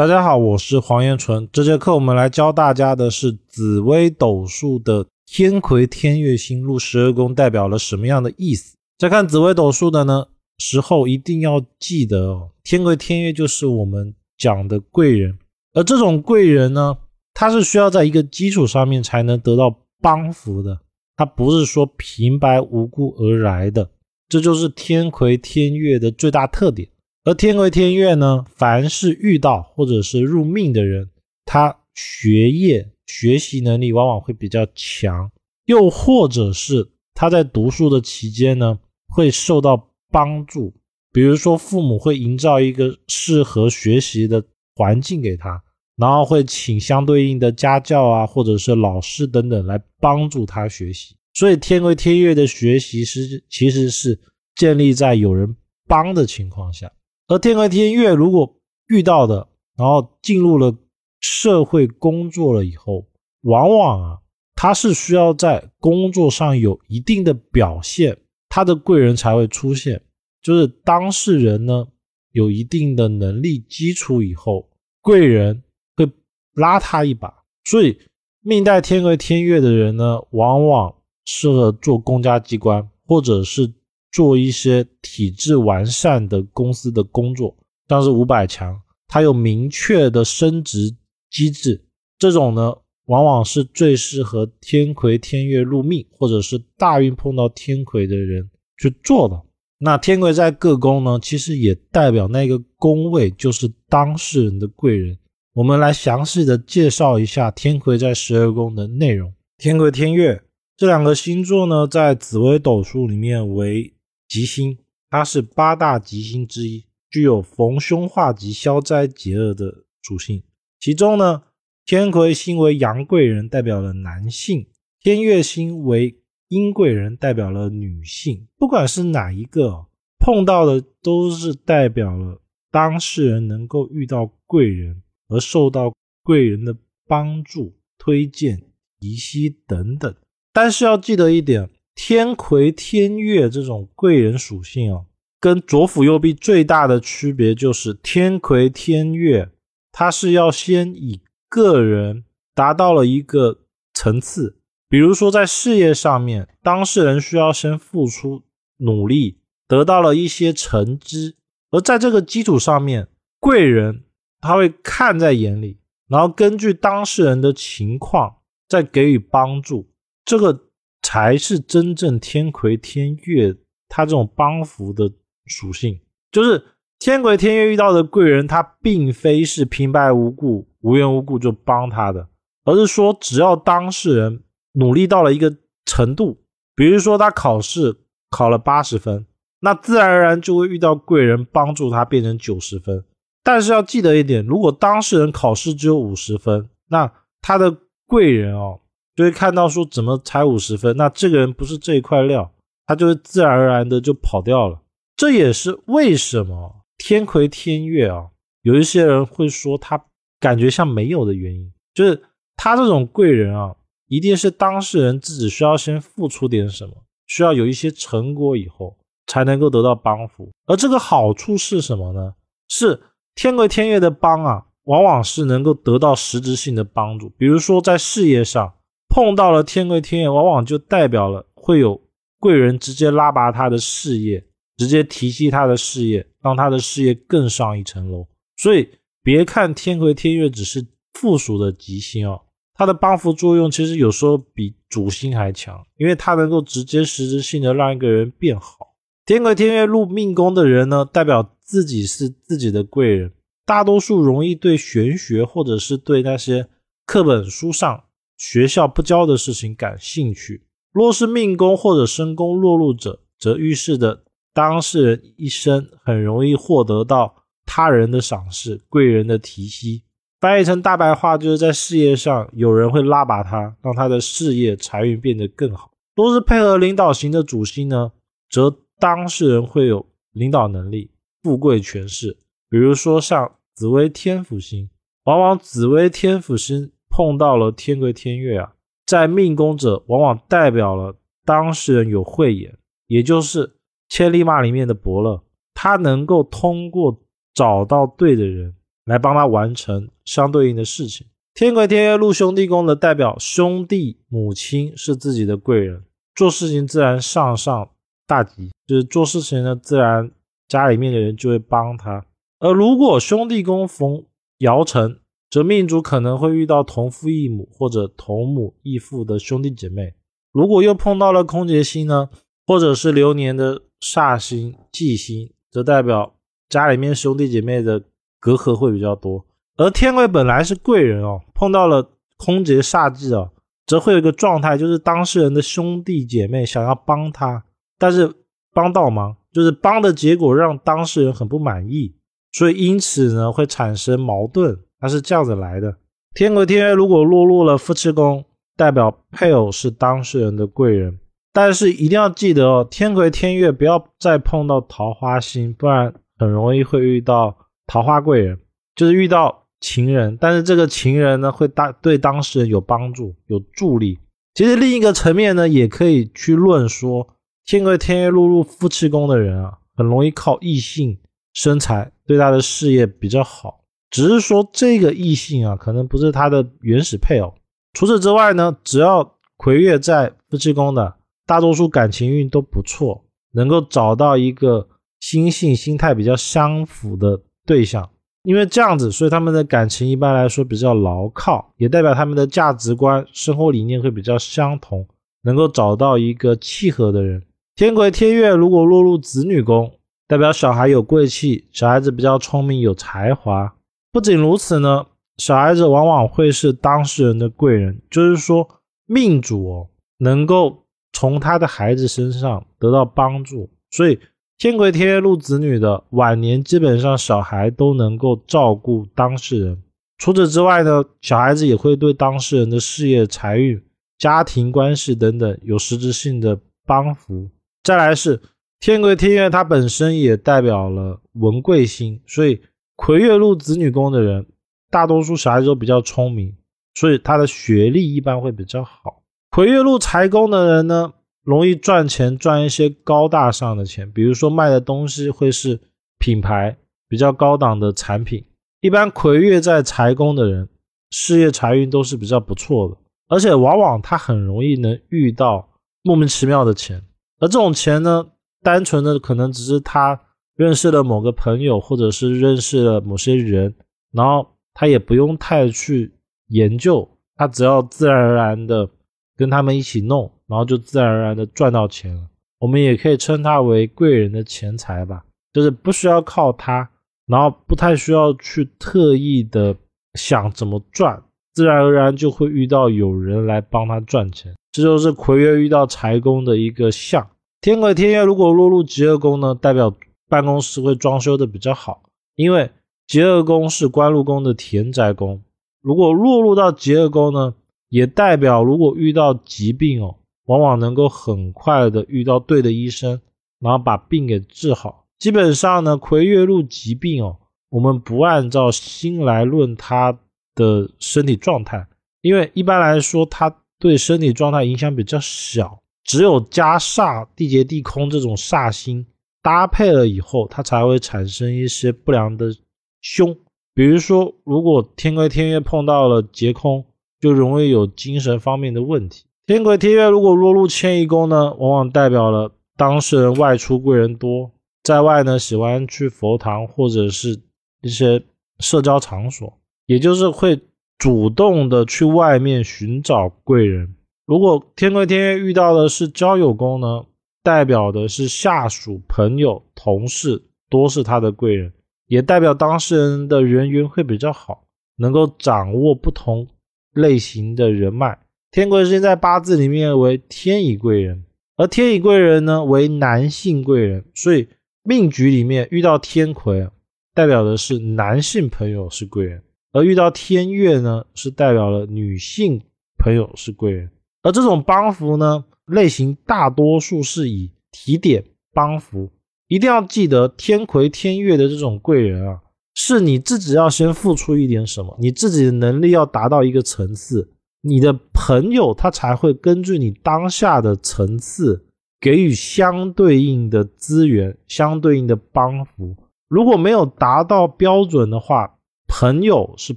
大家好，我是黄延纯。这节课我们来教大家的是紫微斗数的天魁、天月星入十二宫代表了什么样的意思。在看紫微斗数的呢时候，一定要记得哦，天魁、天月就是我们讲的贵人，而这种贵人呢，他是需要在一个基础上面才能得到帮扶的，他不是说平白无故而来的。这就是天魁、天月的最大特点。而天魁天月呢，凡是遇到或者是入命的人，他学业学习能力往往会比较强，又或者是他在读书的期间呢，会受到帮助。比如说，父母会营造一个适合学习的环境给他，然后会请相对应的家教啊，或者是老师等等来帮助他学习。所以，天魁天月的学习是其实是建立在有人帮的情况下。而天魁天月如果遇到的，然后进入了社会工作了以后，往往啊，他是需要在工作上有一定的表现，他的贵人才会出现。就是当事人呢有一定的能力基础以后，贵人会拉他一把。所以命带天魁天月的人呢，往往适合做公家机关，或者是。做一些体制完善的公司的工作，像是五百强，它有明确的升职机制，这种呢，往往是最适合天魁天月入命，或者是大运碰到天魁的人去做的。那天魁在各宫呢，其实也代表那个宫位就是当事人的贵人。我们来详细的介绍一下天魁在十二宫的内容。天魁天月这两个星座呢，在紫微斗数里面为。吉星，它是八大吉星之一，具有逢凶化吉、消灾解厄的属性。其中呢，天魁星为阳贵人，代表了男性；天月星为阴贵人，代表了女性。不管是哪一个碰到的，都是代表了当事人能够遇到贵人，而受到贵人的帮助、推荐、提携等等。但是要记得一点。天魁天月这种贵人属性啊，跟左辅右弼最大的区别就是天魁天月，它是要先以个人达到了一个层次，比如说在事业上面，当事人需要先付出努力，得到了一些成绩，而在这个基础上面，贵人他会看在眼里，然后根据当事人的情况再给予帮助，这个。才是真正天魁天月，他这种帮扶的属性，就是天魁天月遇到的贵人，他并非是平白无故、无缘无故就帮他的，而是说只要当事人努力到了一个程度，比如说他考试考了八十分，那自然而然就会遇到贵人帮助他变成九十分。但是要记得一点，如果当事人考试只有五十分，那他的贵人哦。就会看到说怎么才五十分，那这个人不是这一块料，他就会自然而然的就跑掉了。这也是为什么天魁天月啊，有一些人会说他感觉像没有的原因，就是他这种贵人啊，一定是当事人自己需要先付出点什么，需要有一些成果以后才能够得到帮扶。而这个好处是什么呢？是天魁天月的帮啊，往往是能够得到实质性的帮助，比如说在事业上。碰到了天贵天月，往往就代表了会有贵人直接拉拔他的事业，直接提携他的事业，让他的事业更上一层楼。所以别看天魁天月只是附属的吉星哦，它的帮扶作用其实有时候比主星还强，因为它能够直接实质性的让一个人变好。天魁天月入命宫的人呢，代表自己是自己的贵人，大多数容易对玄学或者是对那些课本书上。学校不教的事情感兴趣。若是命宫或者身宫落入者，则预示的当事人一生很容易获得到他人的赏识、贵人的提携。翻译成大白话，就是在事业上有人会拉拔他，让他的事业财运变得更好。若是配合领导型的主星呢，则当事人会有领导能力、富贵权势。比如说像紫微天府星，往往紫微天府星。碰到了天魁天月啊，在命宫者往往代表了当事人有慧眼，也就是千里马里面的伯乐，他能够通过找到对的人来帮他完成相对应的事情。天魁天月禄兄弟宫的代表兄弟母亲是自己的贵人，做事情自然上上大吉，就是做事情呢，自然家里面的人就会帮他。而如果兄弟宫逢爻辰，则命主可能会遇到同父异母或者同母异父的兄弟姐妹。如果又碰到了空劫星呢，或者是流年的煞星、忌星，则代表家里面兄弟姐妹的隔阂会比较多。而天贵本来是贵人哦，碰到了空劫煞忌哦，则会有一个状态，就是当事人的兄弟姐妹想要帮他，但是帮倒忙，就是帮的结果让当事人很不满意，所以因此呢会产生矛盾。它是这样子来的。天魁天月如果落入了夫妻宫，代表配偶是当事人的贵人，但是一定要记得哦，天魁天月不要再碰到桃花星，不然很容易会遇到桃花贵人，就是遇到。情人，但是这个情人呢，会当对当事人有帮助、有助力。其实另一个层面呢，也可以去论说，天魁天月落入夫妻宫的人啊，很容易靠异性生财，对他的事业比较好。只是说这个异性啊，可能不是他的原始配偶。除此之外呢，只要魁月在夫妻宫的，大多数感情运都不错，能够找到一个心性、心态比较相符的对象。因为这样子，所以他们的感情一般来说比较牢靠，也代表他们的价值观、生活理念会比较相同，能够找到一个契合的人。天魁天月如果落入子女宫，代表小孩有贵气，小孩子比较聪明有才华。不仅如此呢，小孩子往往会是当事人的贵人，就是说命主哦能够从他的孩子身上得到帮助，所以。天魁天月禄子女的晚年，基本上小孩都能够照顾当事人。除此之外呢，小孩子也会对当事人的事业、财运、家庭关系等等有实质性的帮扶。再来是天魁天月，它本身也代表了文贵星，所以魁月禄子女宫的人，大多数小孩子都比较聪明，所以他的学历一般会比较好。魁月禄财宫的人呢？容易赚钱，赚一些高大上的钱，比如说卖的东西会是品牌比较高档的产品。一般魁月在财宫的人，事业财运都是比较不错的，而且往往他很容易能遇到莫名其妙的钱。而这种钱呢，单纯的可能只是他认识了某个朋友，或者是认识了某些人，然后他也不用太去研究，他只要自然而然的跟他们一起弄。然后就自然而然的赚到钱了，我们也可以称他为贵人的钱财吧，就是不需要靠他，然后不太需要去特意的想怎么赚，自然而然就会遇到有人来帮他赚钱。这就是魁月遇到财宫的一个象。天魁天月如果落入极恶宫呢，代表办公室会装修的比较好，因为结恶宫是官禄宫的田宅宫，如果落入到结恶宫呢，也代表如果遇到疾病哦。往往能够很快的遇到对的医生，然后把病给治好。基本上呢，魁月入疾病哦，我们不按照心来论他的身体状态，因为一般来说他对身体状态影响比较小。只有加煞、地劫、地空这种煞星搭配了以后，它才会产生一些不良的凶。比如说，如果天魁天月碰到了劫空，就容易有精神方面的问题。天魁天月如果落入迁移宫呢，往往代表了当事人外出贵人多，在外呢喜欢去佛堂或者是一些社交场所，也就是会主动的去外面寻找贵人。如果天魁天月遇到的是交友宫呢，代表的是下属、朋友、同事多是他的贵人，也代表当事人的人缘会比较好，能够掌握不同类型的人脉。天魁星在八字里面为天乙贵人，而天乙贵人呢为男性贵人，所以命局里面遇到天魁，代表的是男性朋友是贵人，而遇到天月呢，是代表了女性朋友是贵人。而这种帮扶呢类型，大多数是以提点帮扶，一定要记得天魁天月的这种贵人啊，是你自己要先付出一点什么，你自己的能力要达到一个层次。你的朋友他才会根据你当下的层次给予相对应的资源、相对应的帮扶。如果没有达到标准的话，朋友是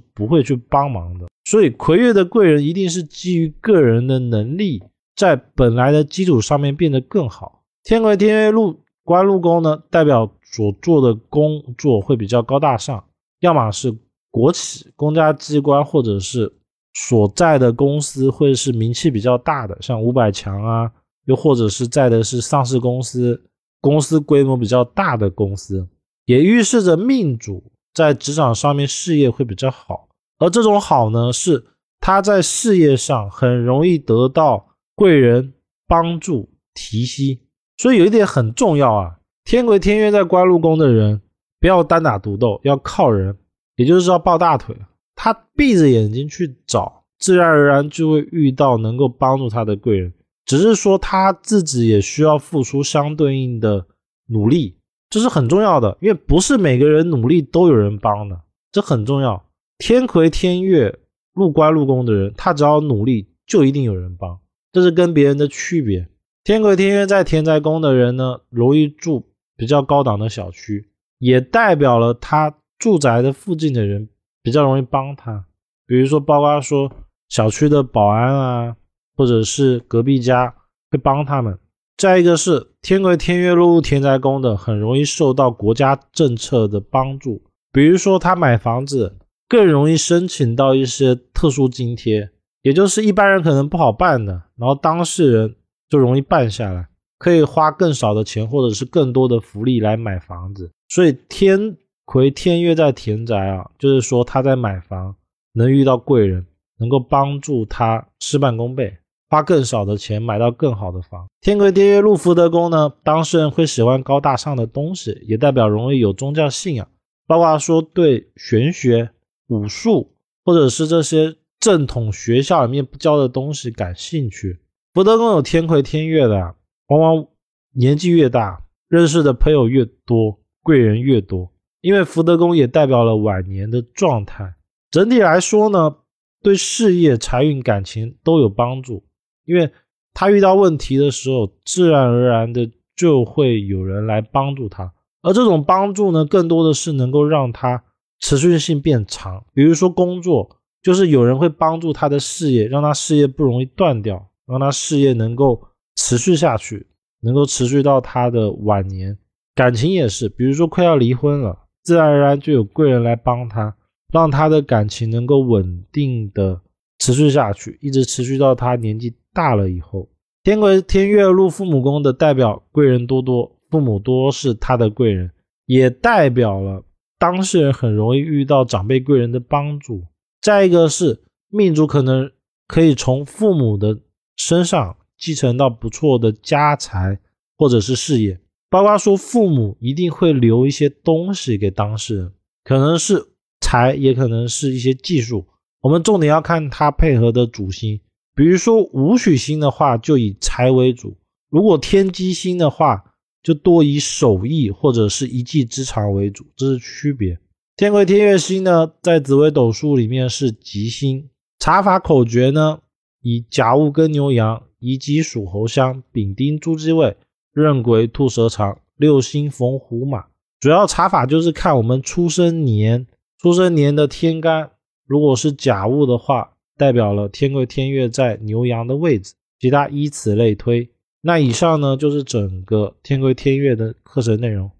不会去帮忙的。所以魁月的贵人一定是基于个人的能力，在本来的基础上面变得更好。天魁天月禄官禄宫呢，代表所做的工作会比较高大上，要么是国企、公家机关，或者是所在的公司会是名气比较大的，像五百强啊，又或者是在的是上市公司，公司规模比较大的公司，也预示着命主在职场上面事业会比较好。而这种好呢，是他在事业上很容易得到贵人帮助提携。所以有一点很重要啊，天魁天月在官禄宫的人，不要单打独斗，要靠人，也就是要抱大腿。他闭着眼睛去找，自然而然就会遇到能够帮助他的贵人。只是说他自己也需要付出相对应的努力，这是很重要的，因为不是每个人努力都有人帮的，这很重要。天魁天月入官禄宫的人，他只要努力，就一定有人帮，这是跟别人的区别。天魁天月在田宅宫的人呢，容易住比较高档的小区，也代表了他住宅的附近的人比较容易帮他。比如说，包括说小区的保安啊，或者是隔壁家会帮他们。再一个是天魁天月落入田宅宫的，很容易受到国家政策的帮助。比如说，他买房子更容易申请到一些特殊津贴，也就是一般人可能不好办的，然后当事人。就容易办下来，可以花更少的钱，或者是更多的福利来买房子。所以天魁天月在田宅啊，就是说他在买房能遇到贵人，能够帮助他事半功倍，花更少的钱买到更好的房。天魁天月入福德宫呢，当事人会喜欢高大上的东西，也代表容易有宗教信仰，包括说对玄学、武术或者是这些正统学校里面不教的东西感兴趣。福德宫有天魁天月的，往往年纪越大，认识的朋友越多，贵人越多。因为福德宫也代表了晚年的状态。整体来说呢，对事业、财运、感情都有帮助。因为他遇到问题的时候，自然而然的就会有人来帮助他。而这种帮助呢，更多的是能够让他持续性变长。比如说工作，就是有人会帮助他的事业，让他事业不容易断掉。让他事业能够持续下去，能够持续到他的晚年。感情也是，比如说快要离婚了，自然而然就有贵人来帮他，让他的感情能够稳定的持续下去，一直持续到他年纪大了以后。天魁天月入父母宫的代表贵人多多，父母多是他的贵人，也代表了当事人很容易遇到长辈贵人的帮助。再一个是命主可能可以从父母的。身上继承到不错的家财或者是事业，包括说父母一定会留一些东西给当事人，可能是财，也可能是一些技术。我们重点要看他配合的主星，比如说武曲星的话，就以财为主；如果天机星的话，就多以手艺或者是一技之长为主，这是区别。天魁天月星呢，在紫微斗数里面是吉星，查法口诀呢。以甲戊庚牛羊，乙己属猴相，丙丁猪鸡位，壬癸兔蛇长，六星逢虎马。主要查法就是看我们出生年，出生年的天干，如果是甲戊的话，代表了天癸天月在牛羊的位置，其他依此类推。那以上呢就是整个天癸天月的课程内容。